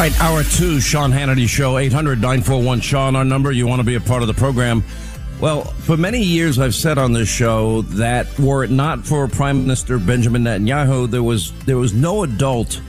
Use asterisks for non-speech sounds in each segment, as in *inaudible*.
All right, hour two, Sean Hannity Show, 800 941 Sean, our number. You want to be a part of the program. Well, for many years, I've said on this show that were it not for Prime Minister Benjamin Netanyahu, there was there was no adult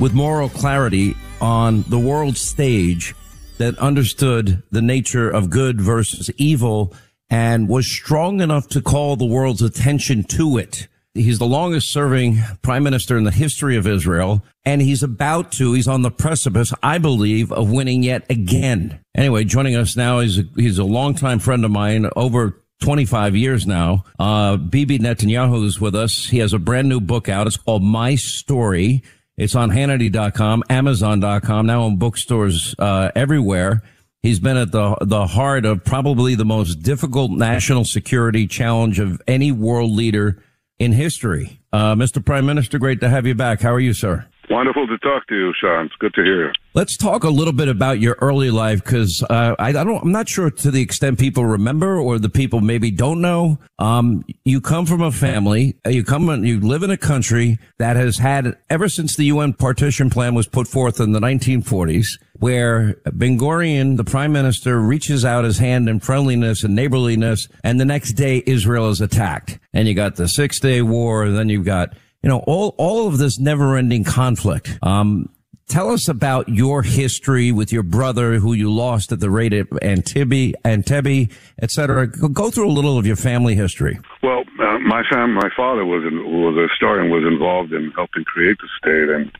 with moral clarity on the world stage that understood the nature of good versus evil and was strong enough to call the world's attention to it. He's the longest serving prime minister in the history of Israel, and he's about to, he's on the precipice, I believe, of winning yet again. Anyway, joining us now is he's a longtime friend of mine, over 25 years now. Uh, Bibi Netanyahu is with us. He has a brand new book out. It's called My Story. It's on Hannity.com, Amazon.com, now in bookstores uh, everywhere. He's been at the the heart of probably the most difficult national security challenge of any world leader in history. Uh, Mr. Prime Minister, great to have you back. How are you, sir? Wonderful to talk to you, Sean. It's good to hear you. Let's talk a little bit about your early life because uh, I, I, don't. I'm not sure to the extent people remember or the people maybe don't know. Um, you come from a family. You come. And you live in a country that has had ever since the UN partition plan was put forth in the 1940s, where Ben Gurion, the prime minister, reaches out his hand in friendliness and neighborliness, and the next day Israel is attacked, and you got the Six Day War, and then you've got you know, all, all of this never ending conflict. Um, tell us about your history with your brother who you lost at the raid at Entebbe, Entebbe, et cetera. Go through a little of your family history. Well, uh, my fam, my father was in, was a historian, was involved in helping create the state, and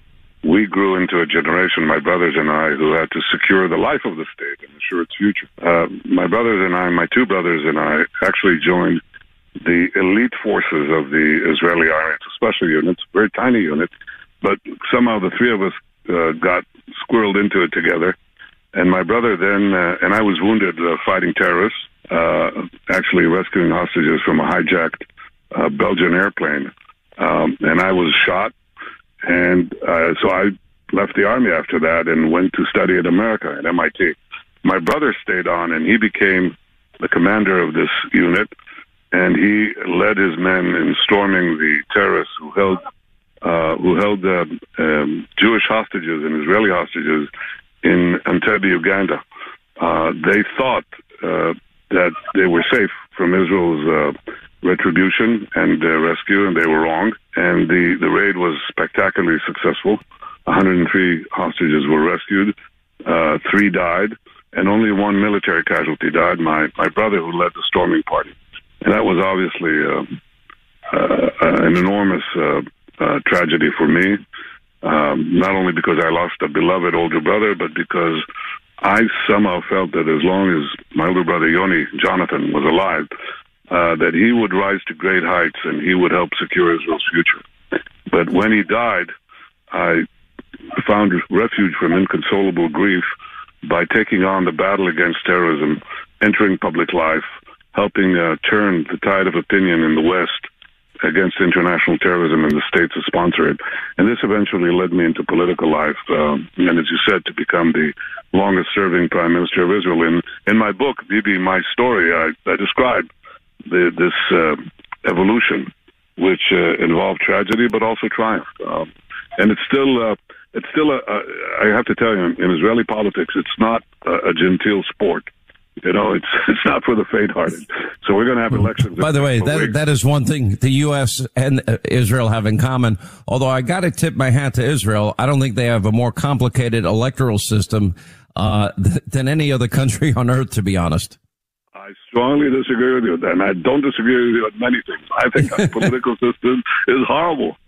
we grew into a generation, my brothers and I, who had to secure the life of the state and ensure its future. Uh, my brothers and I, my two brothers and I, actually joined the elite forces of the Israeli army. It's a special unit, it's a very tiny unit, but somehow the three of us uh, got squirreled into it together. And my brother then, uh, and I was wounded uh, fighting terrorists, uh, actually rescuing hostages from a hijacked uh, Belgian airplane. Um, and I was shot. And uh, so I left the army after that and went to study at America at MIT. My brother stayed on, and he became the commander of this unit and he led his men in storming the terrorists who held uh, who held uh, um, Jewish hostages and Israeli hostages in Entebbe, Uganda. Uh, they thought uh, that they were safe from Israel's uh, retribution and uh, rescue, and they were wrong. And the, the raid was spectacularly successful. 103 hostages were rescued, three died, and only one military casualty died. My my brother, who led the storming party. And that was obviously uh, uh, uh, an enormous uh, uh, tragedy for me, um, not only because I lost a beloved older brother, but because I somehow felt that as long as my older brother Yoni, Jonathan, was alive, uh, that he would rise to great heights and he would help secure Israel's future. But when he died, I found refuge from inconsolable grief by taking on the battle against terrorism, entering public life, helping uh, turn the tide of opinion in the West against international terrorism and the states that sponsor it. And this eventually led me into political life, um, and as you said, to become the longest-serving prime minister of Israel. In in my book, Bibi, my story, I, I describe the, this uh, evolution, which uh, involved tragedy but also triumph. Um, and it's still uh, it's still a, a I have to tell you in, in Israeli politics it's not a, a genteel sport. You know, it's *laughs* it's not for the faint-hearted. So we're going to have elections. By the way, that that is one thing the U.S. and uh, Israel have in common. Although I got to tip my hat to Israel, I don't think they have a more complicated electoral system uh, *laughs* than any other country on earth. To be honest. I strongly disagree with you, and I don't disagree with you on many things. I think our *laughs* political system is horrible.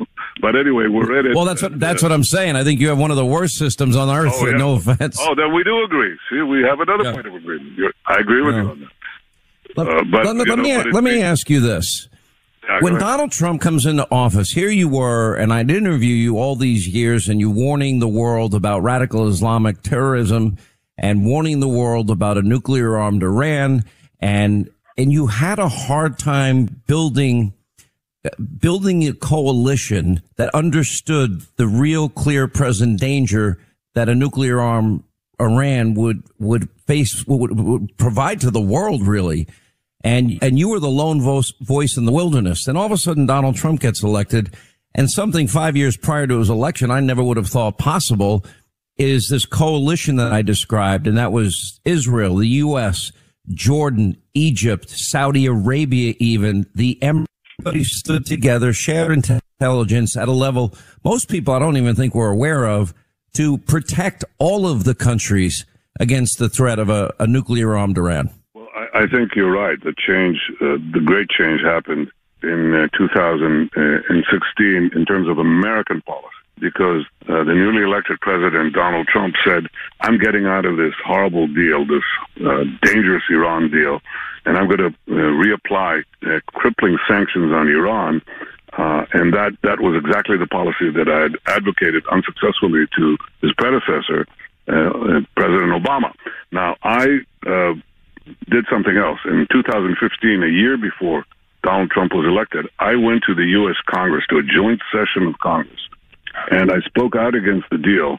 But anyway, we're in it. Well, that's what that's what I'm saying. I think you have one of the worst systems on earth. Oh, yeah. No offense. Oh, then we do agree. See, we have another yeah. point of agreement. You're, I agree with yeah. you on that. Let, uh, but, let, let know, me let me ask you this. when Donald Trump comes into office, here you were, and I'd interview you all these years, and you warning the world about radical Islamic terrorism and warning the world about a nuclear armed Iran and and you had a hard time building building a coalition that understood the real clear present danger that a nuclear arm Iran would would face would, would provide to the world really. And and you were the lone voice voice in the wilderness. And all of a sudden Donald Trump gets elected. And something 5 years prior to his election I never would have thought possible is this coalition that I described. And that was Israel the US Jordan, Egypt, Saudi Arabia, even the everybody stood together, shared intelligence at a level most people I don't even think were aware of to protect all of the countries against the threat of a, a nuclear armed Iran. Well, I, I, think you're right. The change, uh, the great change happened in uh, 2016 in terms of American policy because uh, the newly elected president, Donald Trump, said, I'm getting out of this horrible deal, this uh, dangerous Iran deal, and I'm going to uh, reapply uh, crippling sanctions on Iran. Uh, and that, that was exactly the policy that I had advocated unsuccessfully to his predecessor, uh, President Obama. Now, I did something else. In 2015, a year before Donald Trump was elected, I went to the U.S. Congress, to a joint session of Congress, and I spoke out against the deal,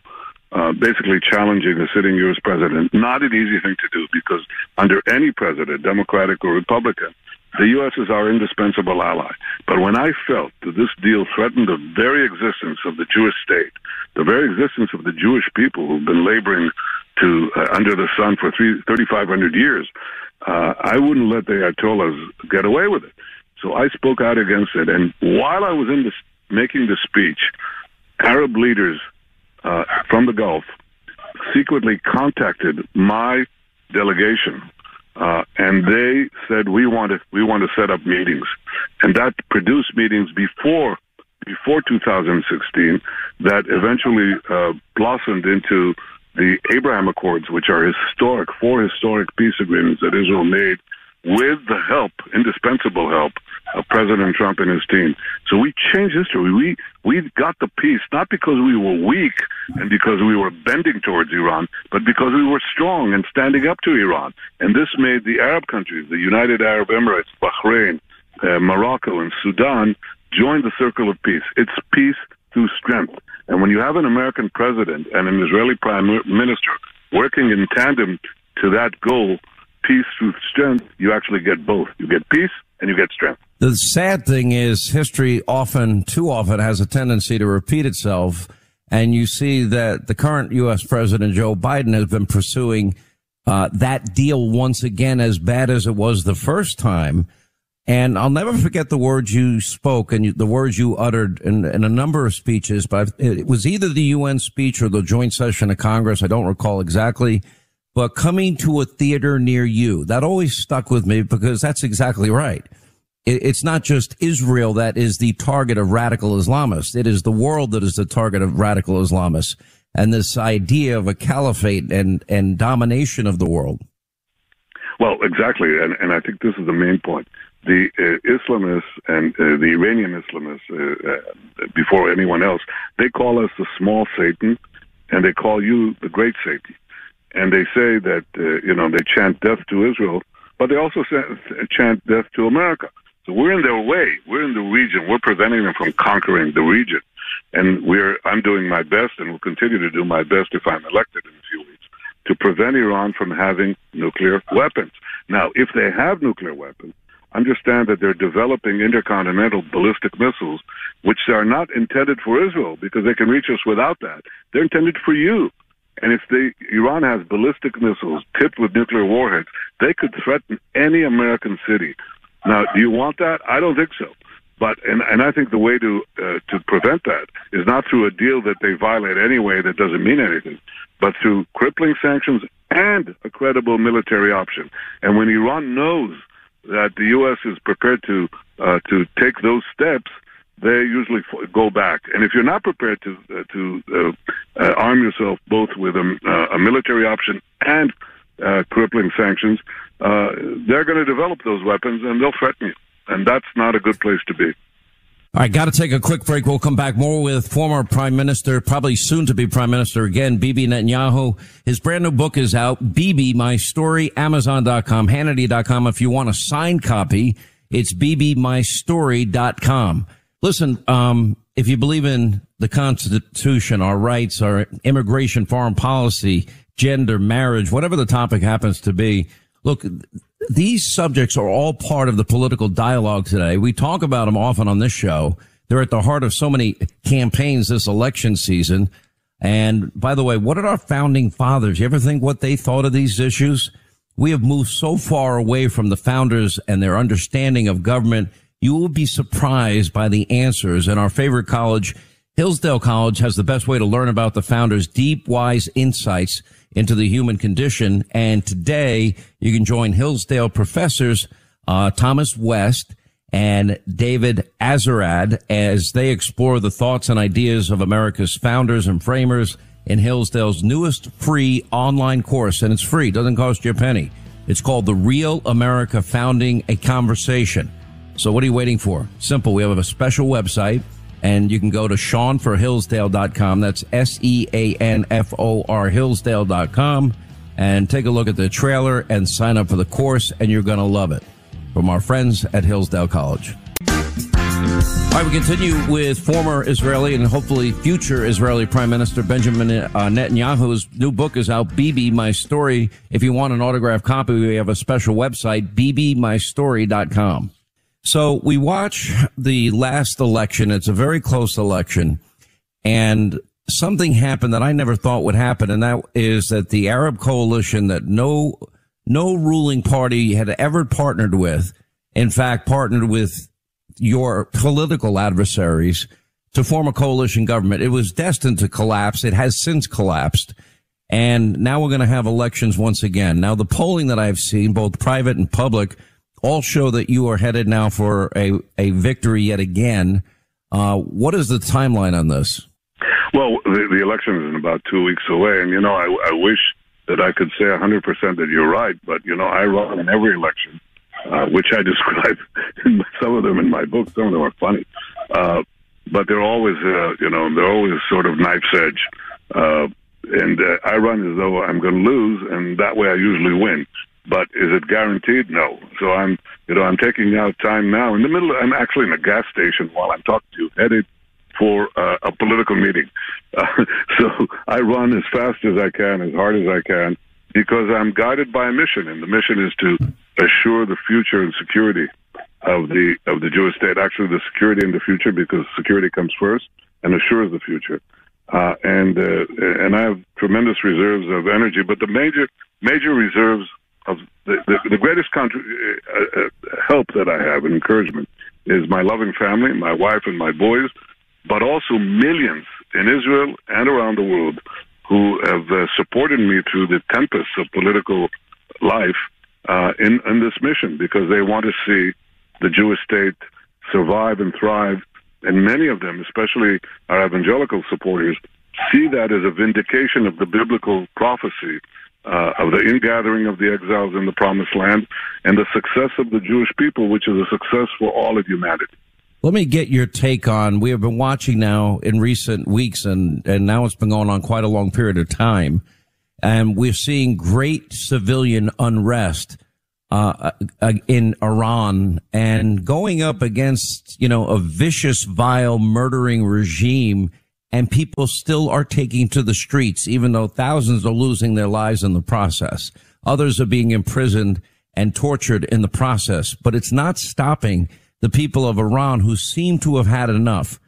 uh, basically challenging the sitting U.S. president. Not an easy thing to do because under any president, Democratic or Republican, the U.S. is our indispensable ally. But when I felt that this deal threatened the very existence of the Jewish state, the very existence of the Jewish people who've been laboring to uh, under the sun for 3,500 years, uh, I wouldn't let the Ayatollahs get away with it. So I spoke out against it. And while I was in this, making the speech, Arab leaders uh, from the Gulf secretly contacted my delegation, uh, and they said we want to we want to set up meetings, and that produced meetings before before 2016 that eventually uh, blossomed into the Abraham Accords, which are historic four historic peace agreements that Israel made with the help, indispensable help, of President Trump and his team. So we changed history. We we got the peace not because we were weak and because we were bending towards Iran, but because we were strong and standing up to Iran. And this made the Arab countries, the United Arab Emirates, Bahrain, uh, Morocco, and Sudan join the circle of peace. It's peace through strength. And when you have an American president and an Israeli prime minister working in tandem to that goal, peace through strength, you actually get both. You get peace and you get strength. The sad thing is history often, too often, has a tendency to repeat itself. And you see that the current U.S. President Joe Biden has been pursuing uh, that deal once again as bad as it was the first time. And I'll never forget the words you spoke and you, the words you uttered in, in, a number of speeches, but it was either the UN speech or the joint session of Congress. I don't recall exactly but coming to a theater near you. That always stuck with me because that's exactly right. It's not just Israel that is the target of radical Islamists. It is the world that is the target of radical Islamists. And this idea of a caliphate and, and domination of the world. Well, exactly. And, and I think this is the main point. The uh, Islamists and uh, the Iranian Islamists, uh, uh before anyone else, they call us the small Satan and they call you the great Satan and they say that uh, you know they chant death to Israel, but they also chant death to America. So we're in their way. We're in the region. We're preventing them from conquering the region. And we're, I'm doing my best and will continue to do my best if I'm elected in a few weeks to prevent Iran from having nuclear weapons. Now, if they have nuclear weapons, understand that they're developing intercontinental ballistic missiles, which are not intended for Israel because they can reach us without that. They're intended for you. And if they, Iran has ballistic missiles tipped with nuclear warheads, they could threaten any American city. Now, do you want that? I don't think so. But and and I think the way to uh, to prevent that is not through a deal that they violate anyway that doesn't mean anything, but through crippling sanctions and a credible military option. And when Iran knows that the U.S. is prepared to uh, to take those steps, they usually go back. And if you're not prepared to uh, to uh, uh, arm yourself both with a, uh, a military option and uh, crippling sanctions, they're going to develop those weapons and they'll threaten you. And that's not a good place to be. All right, got to take a quick break. We'll come back more with former Prime Minister, probably soon to be Prime Minister again, Bibi Netanyahu. His brand new book is out, Bibi, My Story, Amazon.com, Hannity.com. If you want a signed copy, it's bbmystory.com. Listen, um, if you believe in the Constitution, our rights, our immigration, foreign policy, gender, marriage, whatever the topic happens to be, look, these subjects are all part of the political dialogue today. We talk about them often on this show. They're at the heart of so many campaigns this election season. And by the way, what did our founding fathers, you ever think what they thought of these issues? We have moved so far away from the founders and their understanding of government you will be surprised by the answers. And our favorite college, Hillsdale College, has the best way to learn about the founders' deep, wise insights into the human condition. And today you can join Hillsdale professors, uh, Thomas West and David Azerrad as they explore the thoughts and ideas of America's founders and framers in Hillsdale's newest free online course. And it's free. Doesn't cost you a penny. It's called The Real America Founding a Conversation. So what are you waiting for? Simple. We have a special website and you can go to seanforhillsdale.com. That's S-E-A-N-F-O-R Hillsdale.com and take a look at the trailer and sign up for the course and you're going to love it from our friends at Hillsdale College. All right, we continue with former Israeli and hopefully future Israeli Prime Minister Benjamin uh, Netanyahu's new book is out, Bibi, My Story. If you want an autographed copy, we have a special website, bbmystory.com. So we watch the last election. It's a very close election and something happened that I never thought would happen. And that is that the Arab coalition that no, no ruling party had ever partnered with, in fact, partnered with your political adversaries to form a coalition government. It was destined to collapse. It has since collapsed. And now we're going to have elections once again. Now, the polling that I've seen, both private and public, all show that you are headed now for a, a victory yet again. Uh, what is the timeline on this? Well, the, the election is in about two weeks away, and you know, I, I wish that I could say 100% that you're right, but you know, I run in every election, uh, which I *laughs* describe in some of them in my book. Some of them are funny, uh, but they're always, uh, you know, they're always sort of knife's edge. Uh, and uh, I run as though I'm going to lose, and that way I usually win but is it guaranteed? No. So I'm, you know, I'm taking out time now in the middle. I'm actually in a gas station while I'm talking to you, headed for uh, a political meeting. Uh, *laughs* so I run as fast as I can, as hard as I can, because I'm guided by a mission, and the mission is to assure the future and security of the of the Jewish state. Actually, the security in the future, because security comes first and assures the future. Uh, and uh, and I have tremendous reserves of energy, but the major major reserves of the, the, the greatest country, uh, uh, help that I have and encouragement is my loving family, my wife and my boys, but also millions in Israel and around the world who have uh, supported me through the tempests of political life uh, in, in this mission because they want to see the Jewish state survive and thrive. And many of them, especially our evangelical supporters, see that as a vindication of the biblical prophecy uh, of the ingathering of the exiles in the promised land and the success of the Jewish people, which is a success for all of humanity. Let me get your take on. We have been watching now in recent weeks, and and now it's been going on quite a long period of time, and we're seeing great civilian unrest uh, uh, in Iran and going up against, you know, a vicious, vile, murdering regime and people still are taking to the streets, even though thousands are losing their lives in the process. Others are being imprisoned and tortured in the process, but it's not stopping the people of Iran who seem to have had enough.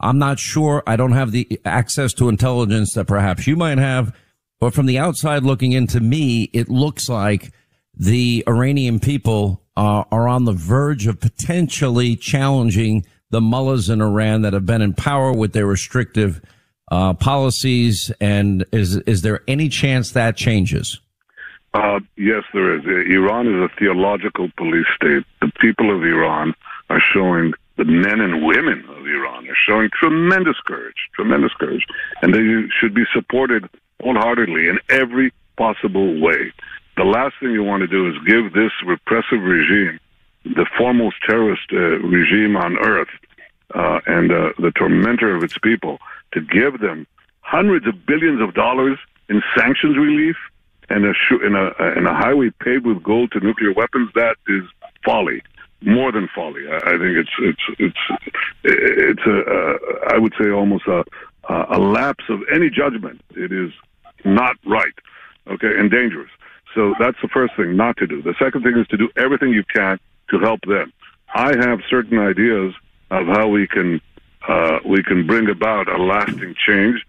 I'm not sure. I don't have the access to intelligence that perhaps you might have, but from the outside looking into me, it looks like the Iranian people uh, are on the verge of potentially challenging the mullahs in Iran that have been in power with their restrictive uh, policies. And is is there any chance that changes? Uh, yes, there is. Iran is a theological police state. The people of Iran are showing the men and women of Iran are showing tremendous courage, tremendous courage, and they should be supported wholeheartedly in every possible way. The last thing you want to do is give this repressive regime, the foremost terrorist uh, regime on earth, uh, and uh, the tormentor of its people, to give them hundreds of billions of dollars in sanctions relief and a, sh- in a, in a highway paved with gold to nuclear weapons, that is folly more than folly. I, think it's it's it's it's a uh, I would say almost a a lapse of any judgment. It is not right, okay, and dangerous. So that's the first thing not to do. The second thing is to do everything you can to help them. I have certain ideas of how we can uh, we can bring about a lasting change.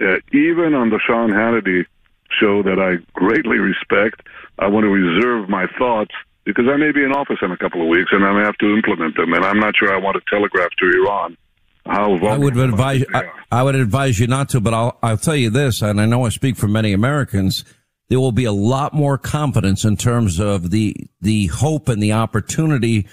Uh, even on the Sean Hannity show that I greatly respect, I want to reserve my thoughts because I may be in office in a couple of weeks and I may have to implement them, and I'm not sure I want to telegraph to Iran how I would advise I, I, would advise you not to, but I'll I'll tell you this, and I know I speak for many Americans. There will be a lot more confidence in terms of the the hope and the opportunity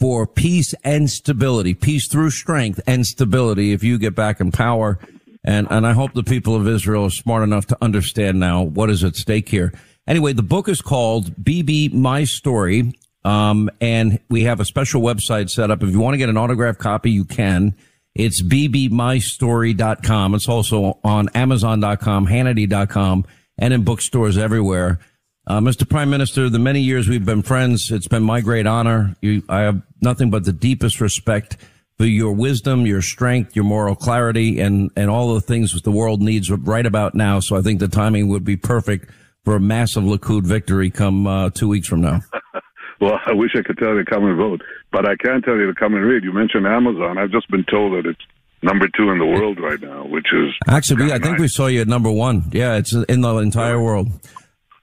for peace and stability, peace through strength and stability. If you get back in power, and and I hope the people of Israel are smart enough to understand now what is at stake here. Anyway, the book is called Bibi My Story. Um, and we have a special website set up. If you want to get an autographed copy, you can. It's bbmystory.com. It's also on amazon.com, hannity.com, and in bookstores everywhere. Uh, Mr. Prime Minister, the many years we've been friends, it's been my great honor. You, I have nothing but the deepest respect for your wisdom, your strength, your moral clarity, and, and all the things the world needs right about now. So I think the timing would be perfect for a massive Likud victory come uh, two weeks from now? *laughs* well, I wish I could tell you to come and vote, but I can tell you to come and read. You mentioned Amazon. I've just been told that it's number two in the world right now, which is actually. I think we saw you at number one. Yeah, it's in the entire world.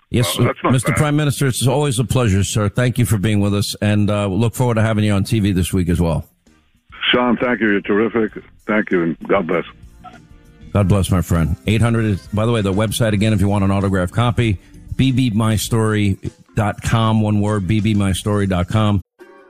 Yes, well, Mr. Bad. Prime Minister, it's always a pleasure, sir. Thank you for being with us, and uh, look forward to having you on TV this week as well. Sean, thank you. You're terrific. Thank you, and God bless. God bless my friend. 800 is, by the way, the website again, if you want an autographed copy, bbmystory.com, one word, bbmystory.com.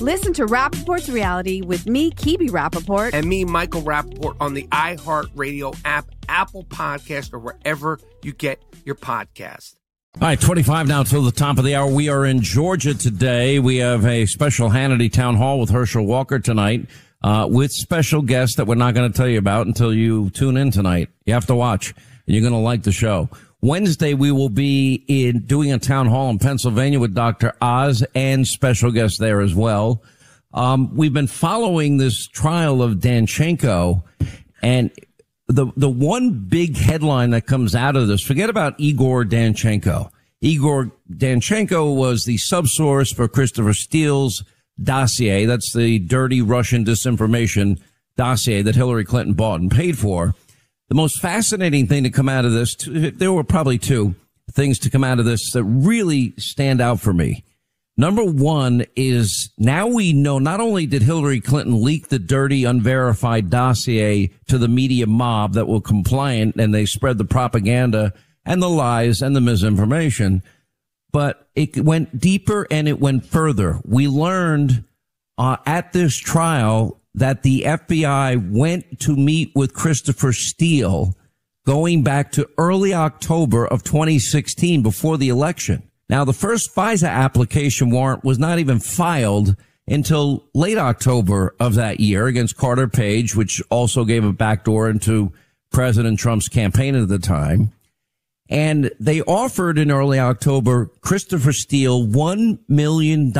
Listen to Rapaport's reality with me, Kibi Rapaport. And me, Michael Rapaport, on the iHeartRadio app, Apple Podcast, or wherever you get your podcast. All right, 25 now till the top of the hour. We are in Georgia today. We have a special Hannity town hall with Herschel Walker tonight, uh, with special guests that we're not going to tell you about until you tune in tonight. You have to watch. You're going to like the show. Wednesday, we will be in doing a town hall in Pennsylvania with Dr. Oz and special guests there as well. Um, we've been following this trial of Danchenko and the, the one big headline that comes out of this, forget about Igor Danchenko. Igor Danchenko was the subsource for Christopher Steele's dossier. That's the dirty Russian disinformation dossier that Hillary Clinton bought and paid for. The most fascinating thing to come out of this, there were probably two things to come out of this that really stand out for me. Number one is now we know not only did Hillary Clinton leak the dirty, unverified dossier to the media mob that were compliant and they spread the propaganda and the lies and the misinformation, but it went deeper and it went further. We learned uh, at this trial that the FBI went to meet with Christopher Steele going back to early October of 2016 before the election. Now, the first FISA application warrant was not even filed until late October of that year against Carter Page, which also gave a backdoor into President Trump's campaign at the time. And they offered in early October Christopher Steele $1 million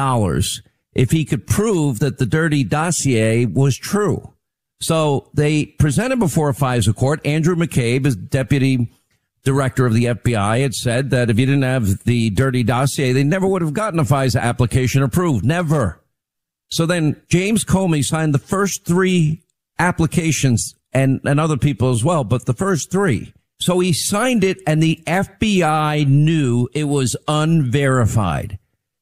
if he could prove that the dirty dossier was true. So they presented before a FISA court. Andrew McCabe is deputy director of the FBI had said that if you didn't have the dirty dossier, they never would have gotten a FISA application approved. Never. So then James Comey signed the first three applications and, and other people as well, but the first three. So he signed it and the FBI knew it was unverified.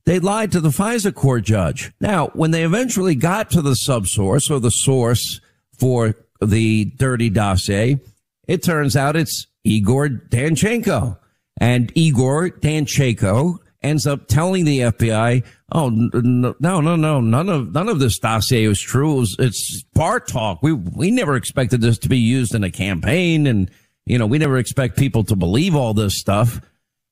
They lied to the FISA court judge. Now, when they eventually got to the subsource or the source for the dirty dossier, it turns out it's Igor Danchenko. And Igor Danchenko ends up telling the FBI, "Oh no, no, no, none of none of this dossier is true. It was, it's bar talk. We we never expected this to be used in a campaign, and you know we never expect people to believe all this stuff."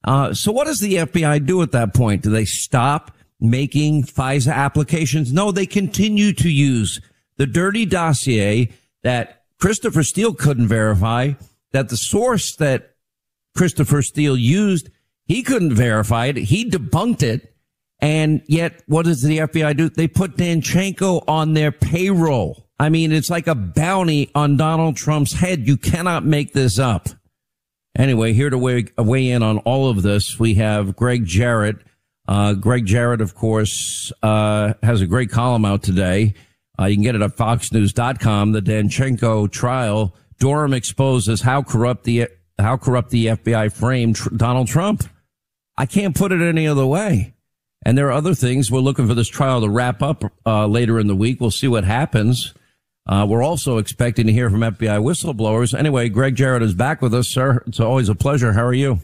Uh, so what does the FBI do at that point? Do they stop making FISA applications? No, they continue to use the dirty dossier that Christopher Steele couldn't verify that the source that Christopher Steele used, he couldn't verify it. He debunked it. And yet, what does the FBI do? They put Danchenko on their payroll. I mean, it's like a bounty on Donald Trump's head. You cannot make this up. Anyway, here to weigh, weigh in on all of this, we have Gregg Jarrett. Uh, Gregg Jarrett, of course, uh, has a great column out today. Uh, you can get it at foxnews.com. The Danchenko trial Durham exposes how corrupt the how corrupt the FBI framed tr- Donald Trump. I can't put it any other way. And there are other things. We're looking for this trial to wrap up uh, later in the week. We'll see what happens. Uh, we're also expecting to hear from FBI whistleblowers. Anyway, Gregg Jarrett is back with us, sir. It's always a pleasure. How are you?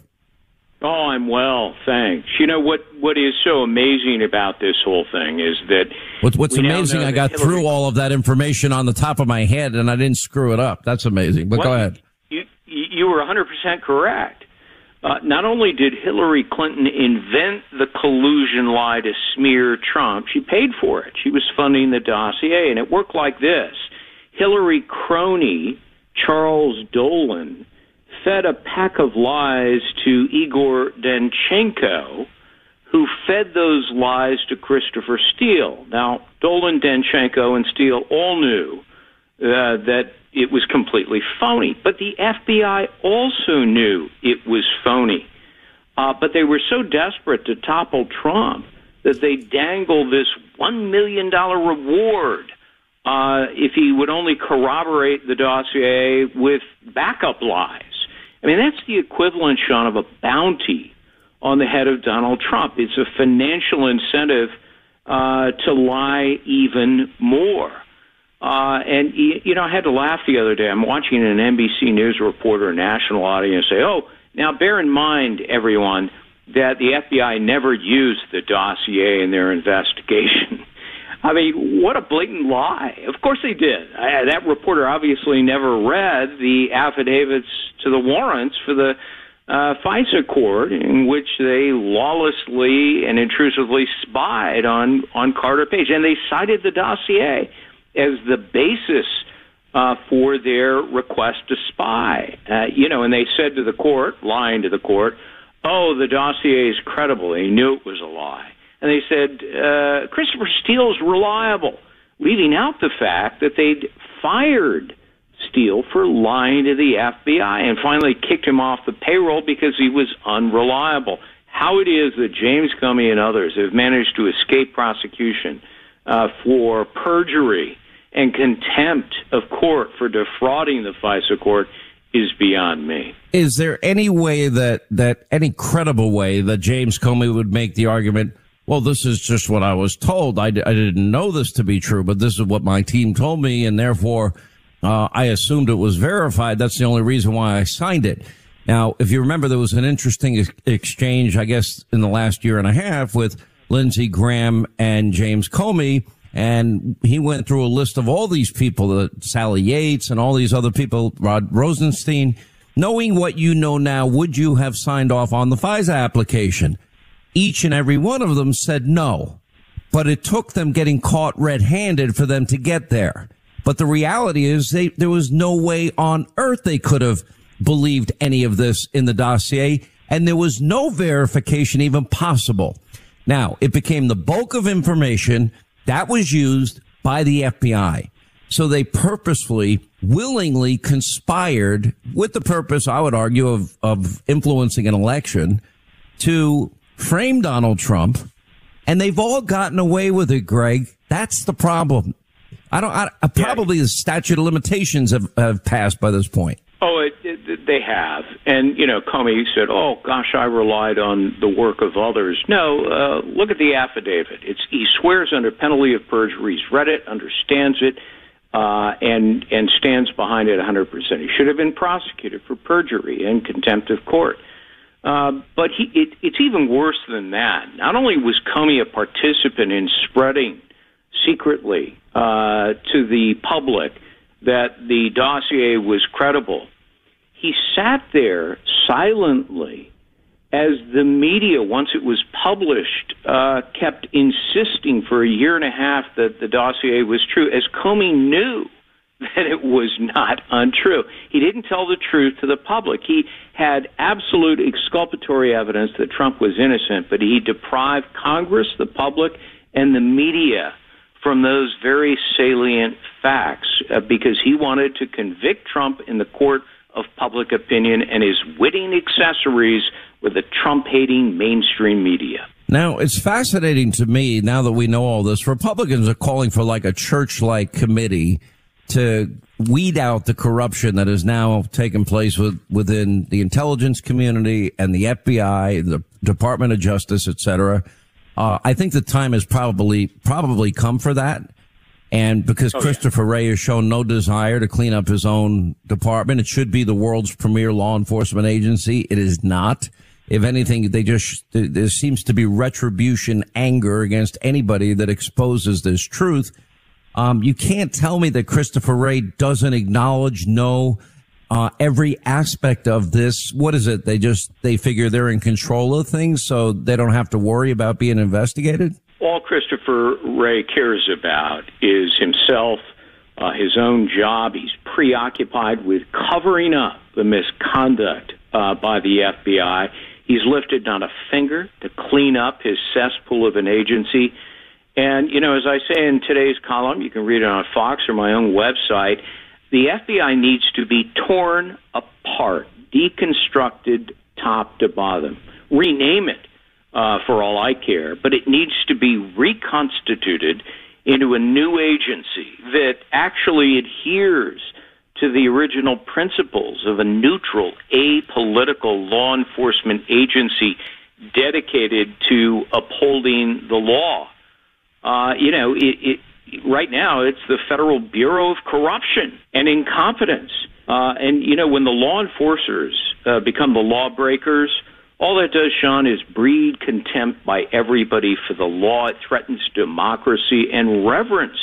Oh, I'm well, thanks. You know what? What is so amazing about this whole thing is that what's, what's amazing. I got Hillary, through all of that information on the top of my head, and I didn't screw it up. That's amazing. But well, go ahead. You, you were 100 percent correct. Uh, not only did Hillary Clinton invent the collusion lie to smear Trump, she paid for it. She was funding the dossier, and it worked like this: Hillary crony Charles Dolan fed a pack of lies to Igor Danchenko, who fed those lies to Christopher Steele. Now, Dolan, Danchenko, and Steele all knew uh, that it was completely phony, but the FBI also knew it was phony. Uh, but they were so desperate to topple Trump that they dangled this $1 million reward uh, if he would only corroborate the dossier with backup lies. I mean, that's the equivalent, Sean, of a bounty on the head of Donald Trump. It's a financial incentive uh, to lie even more. Uh, and, you know, I had to laugh the other day. I'm watching an NBC News reporter, a national audience, say, oh, now bear in mind, everyone, that the FBI never used the dossier in their investigation. I mean, what a blatant lie. Of course they did. I, that reporter obviously never read the affidavits to the warrants for the uh, FISA court in which they lawlessly and intrusively spied on, on Carter Page. And they cited the dossier as the basis uh, for their request to spy. Uh, you know, and they said to the court, lying to the court, oh, the dossier is credible. They knew it was a lie and they said uh, Christopher Steele's reliable, leaving out the fact that they'd fired Steele for lying to the FBI and finally kicked him off the payroll because he was unreliable. How it is that James Comey and others have managed to escape prosecution uh, for perjury and contempt of court for defrauding the FISA court is beyond me. Is there any way that, that any credible way that James Comey would make the argument, well, this is just what I was told. I, I didn't know this to be true, but this is what my team told me. And therefore, uh, I assumed it was verified. That's the only reason why I signed it. Now, if you remember, there was an interesting ex- exchange, I guess, in the last year and a half with Lindsey Graham and James Comey. And he went through a list of all these people, the Sally Yates and all these other people, Rod Rosenstein. Knowing what you know now, would you have signed off on the FISA application? Each and every one of them said no, but it took them getting caught red handed for them to get there. But the reality is they, there was no way on earth they could have believed any of this in the dossier. And there was no verification even possible. Now it became the bulk of information that was used by the FBI. So they purposefully, willingly conspired with the purpose, I would argue, of, of influencing an election to frame Donald Trump. And they've all gotten away with it, Gregg. That's the problem. I don't, I, probably the statute of limitations have, have passed by this point. Oh, it, it, they have. And, you know, Comey said, oh, gosh, I relied on the work of others. No, uh, look at the affidavit. It's, he swears under penalty of perjury. He's read it, understands it, uh, and, and stands behind it 100%. He should have been prosecuted for perjury and contempt of court. Uh, but he, it, it's even worse than that. Not only was Comey a participant in spreading secretly uh, to the public that the dossier was credible, he sat there silently as the media, once it was published, uh, kept insisting for a year and a half that the dossier was true, as Comey knew that it was not untrue. He didn't tell the truth to the public. He had absolute exculpatory evidence that Trump was innocent, but he deprived Congress, the public, and the media from those very salient facts uh, because he wanted to convict Trump in the court of public opinion and his witting accessories with the Trump hating mainstream media. Now, it's fascinating to me now that we know all this. Republicans are calling for like a church like committee to weed out the corruption that has now taken place with, within the intelligence community and the FBI, the Department of Justice, et cetera. Uh, I think the time has probably, probably come for that. And because oh, Christopher yeah. Wray has shown no desire to clean up his own department, it should be the world's premier law enforcement agency. It is not. If anything, they just, there seems to be retribution anger against anybody that exposes this truth. Um, you can't tell me that Christopher Wray doesn't acknowledge, know, uh, every aspect of this. What is it? They just, they figure they're in control of things so they don't have to worry about being investigated? all Christopher Wray cares about is himself, uh, his own job. He's preoccupied with covering up the misconduct uh, by the FBI. He's lifted not a finger to clean up his cesspool of an agency. And, you know, as I say in today's column, you can read it on Fox or my own website, the FBI needs to be torn apart, deconstructed top to bottom. Rename it uh, for all I care, but it needs to be reconstituted into a new agency that actually adheres to the original principles of a neutral, apolitical law enforcement agency dedicated to upholding the law. Uh, you know, it, it, right now it's the Federal Bureau of Corruption and Incompetence. Uh, and, you know, when the law enforcers uh, become the lawbreakers, all that does, Sean, is breed contempt by everybody for the law. It threatens democracy, and reverence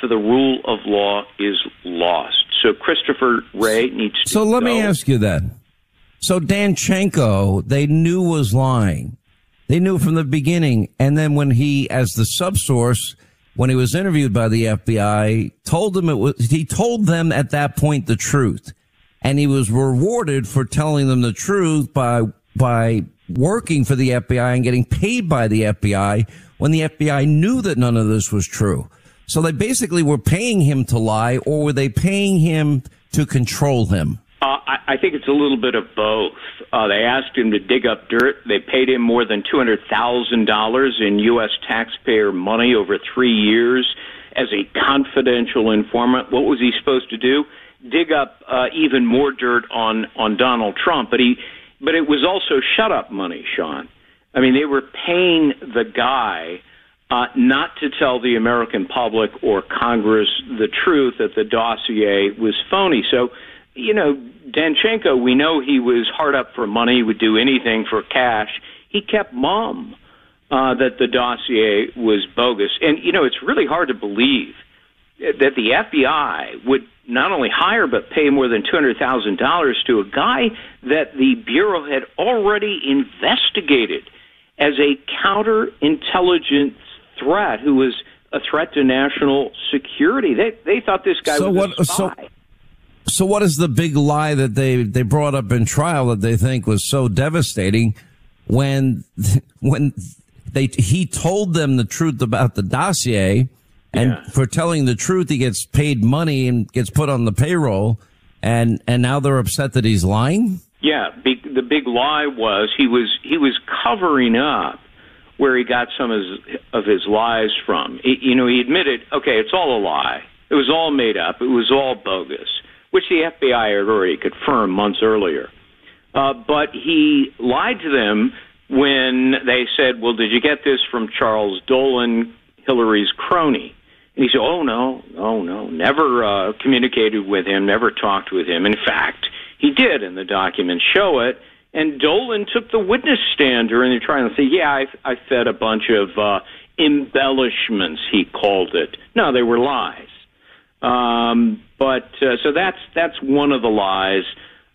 for the rule of law is lost. So Christopher Wray needs to. So let go. me ask you then. So Danchenko, they knew was lying. They knew from the beginning, and then when he, as the subsource, when he was interviewed by the FBI, told them it was. He told them at that point the truth, and he was rewarded for telling them the truth by by working for the FBI and getting paid by the FBI when the FBI knew that none of this was true. So they basically were paying him to lie or were they paying him to control him? Uh, I, I think it's a little bit of both. Uh, they asked him to dig up dirt. They paid him more than two hundred thousand dollars in U.S. taxpayer money over three years as a confidential informant. What was he supposed to do? Dig up uh, even more dirt on on Donald Trump. But he, but it was also shut up money, Sean. I mean, they were paying the guy uh, not to tell the American public or Congress the truth that the dossier was phony. So, you know, Danchenko, we know he was hard up for money, he would do anything for cash. He kept mum uh, that the dossier was bogus. And, you know, it's really hard to believe that the FBI would not only hire but pay more than $200,000 to a guy that the Bureau had already investigated as a counterintelligence threat, who was a threat to national security. They they thought this guy so was what, a spy. So, so what is the big lie that they, they brought up in trial that they think was so devastating when *laughs* when they he told them the truth about the dossier and Yeah. for telling the truth he gets paid money and gets put on the payroll and and now they're upset that he's lying? Yeah, big, the big lie was he was he was covering up where he got some of his, of his lies from. He, you know, he admitted, okay, it's all a lie. It was all made up. It was all bogus, which the FBI had already confirmed months earlier. Uh, but he lied to them when they said, "Well, did you get this from Charles Dolan, Hillary's crony?" And he said, "Oh no, no, no, never uh, communicated with him, never talked with him. In fact, he did, and the documents show it." And Dolan took the witness stand during the trial and said, "Yeah, I, I fed a bunch of uh, embellishments," he called it. No, they were lies. Um, but uh, so that's that's one of the lies.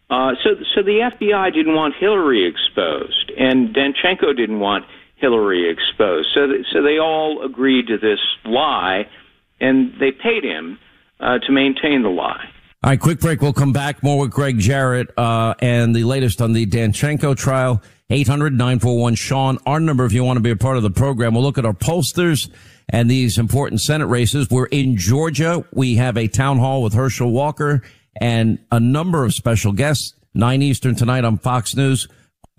Uh, so so the FBI didn't want Hillary exposed, and Danchenko didn't want Hillary exposed. So th- so they all agreed to this lie, and they paid him uh, to maintain the lie. All right, quick break. We'll come back more with Gregg Jarrett uh, and the latest on the Danchenko trial. 800-941-SEAN, our number if you want to be a part of the program. We'll look at our pollsters and these important Senate races. We're in Georgia. We have a town hall with Herschel Walker and a number of special guests. 9 Eastern tonight on Fox News.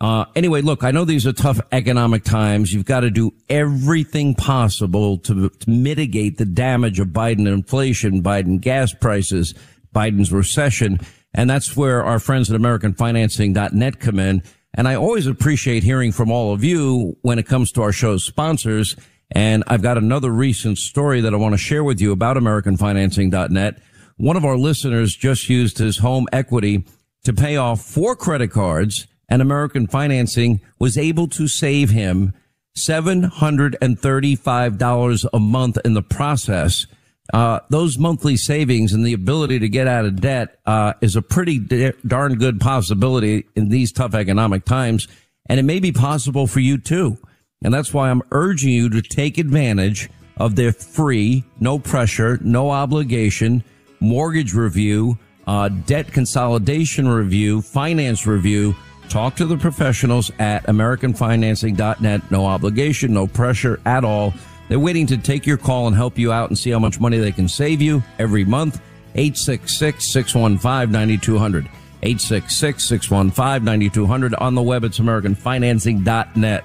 Uh, anyway, look, I know these are tough economic times. You've got to do everything possible to, to mitigate the damage of Biden inflation, Biden gas prices, Biden's recession. And that's where our friends at AmericanFinancing.net come in. And I always appreciate hearing from all of you when it comes to our show's sponsors. And I've got another recent story that I want to share with you about AmericanFinancing.net. One of our listeners just used his home equity to pay off four credit cards and American Financing was able to save him $735 a month in the process. Uh, those monthly savings and the ability to get out of debt, uh, is a pretty da- darn good possibility in these tough economic times. And it may be possible for you too. And that's why I'm urging you to take advantage of their free, no pressure, no obligation mortgage review, uh, debt consolidation review, finance review. Talk to the professionals at AmericanFinancing.net. No obligation, no pressure at all. They're waiting to take your call and help you out and see how much money they can save you every month. 866-615-9200. 866-615-9200. On the web, it's AmericanFinancing.net.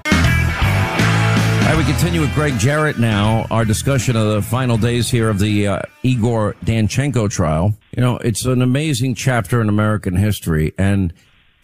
All right, we continue with Gregg Jarrett now. Our discussion of the final days here of the uh, Igor Danchenko trial. You know, it's an amazing chapter in American history, and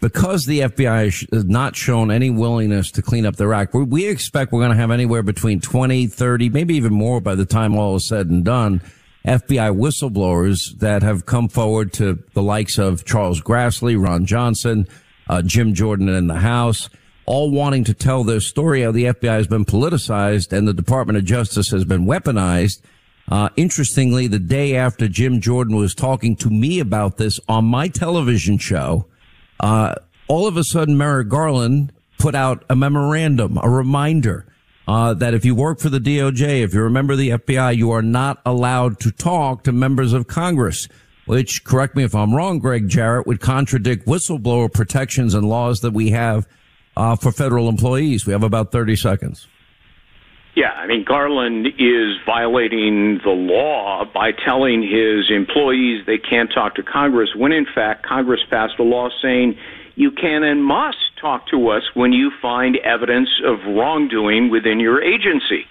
because the FBI has not shown any willingness to clean up their act, we, we expect we're going to have anywhere between 20, 30, maybe even more by the time all is said and done. FBI whistleblowers that have come forward to the likes of Charles Grassley, Ron Johnson, uh, Jim Jordan in the House, all wanting to tell their story how the FBI has been politicized and the Department of Justice has been weaponized. Uh, interestingly, the day after Jim Jordan was talking to me about this on my television show, uh, all of a sudden Merrick Garland put out a memorandum, a reminder, uh, that if you work for the DOJ, if you're a member of the FBI, you are not allowed to talk to members of Congress, which, correct me if I'm wrong, Gregg Jarrett, would contradict whistleblower protections and laws that we have, uh, for federal employees. We have about 30 seconds. Yeah, I mean, Garland is violating the law by telling his employees they can't talk to Congress when, in fact, Congress passed a law saying you can and must talk to us when you find evidence of wrongdoing within your agency.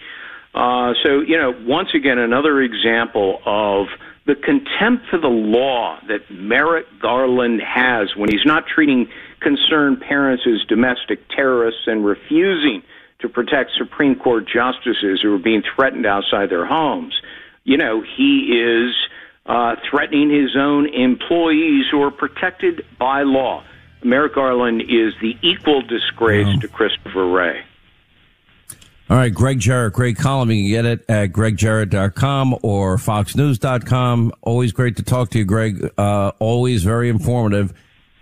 Uh, so, you know, once again, another example of the contempt for the law that Merrick Garland has when he's not treating concerned parents as domestic terrorists and refusing to protect Supreme Court justices who are being threatened outside their homes. You know, he is uh, threatening his own employees who are protected by law. Merrick Garland is the equal disgrace wow. to Christopher Wray. All right, Gregg Jarrett, great column. You can get it at greggjarrett.com or foxnews.com. Always great to talk to you, Gregg. Uh, always very informative.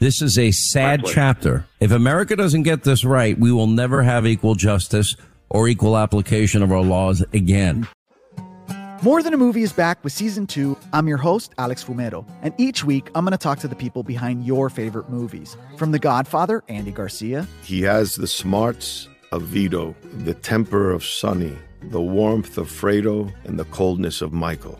This is a sad chapter. If America doesn't get this right, we will never have equal justice or equal application of our laws again. More Than a Movie is back with season two. I'm your host, Alex Fumero, and each week I'm going to talk to the people behind your favorite movies. From The Godfather, Andy Garcia. He has the smarts of Vito, the temper of Sonny, the warmth of Fredo, and the coldness of Michael.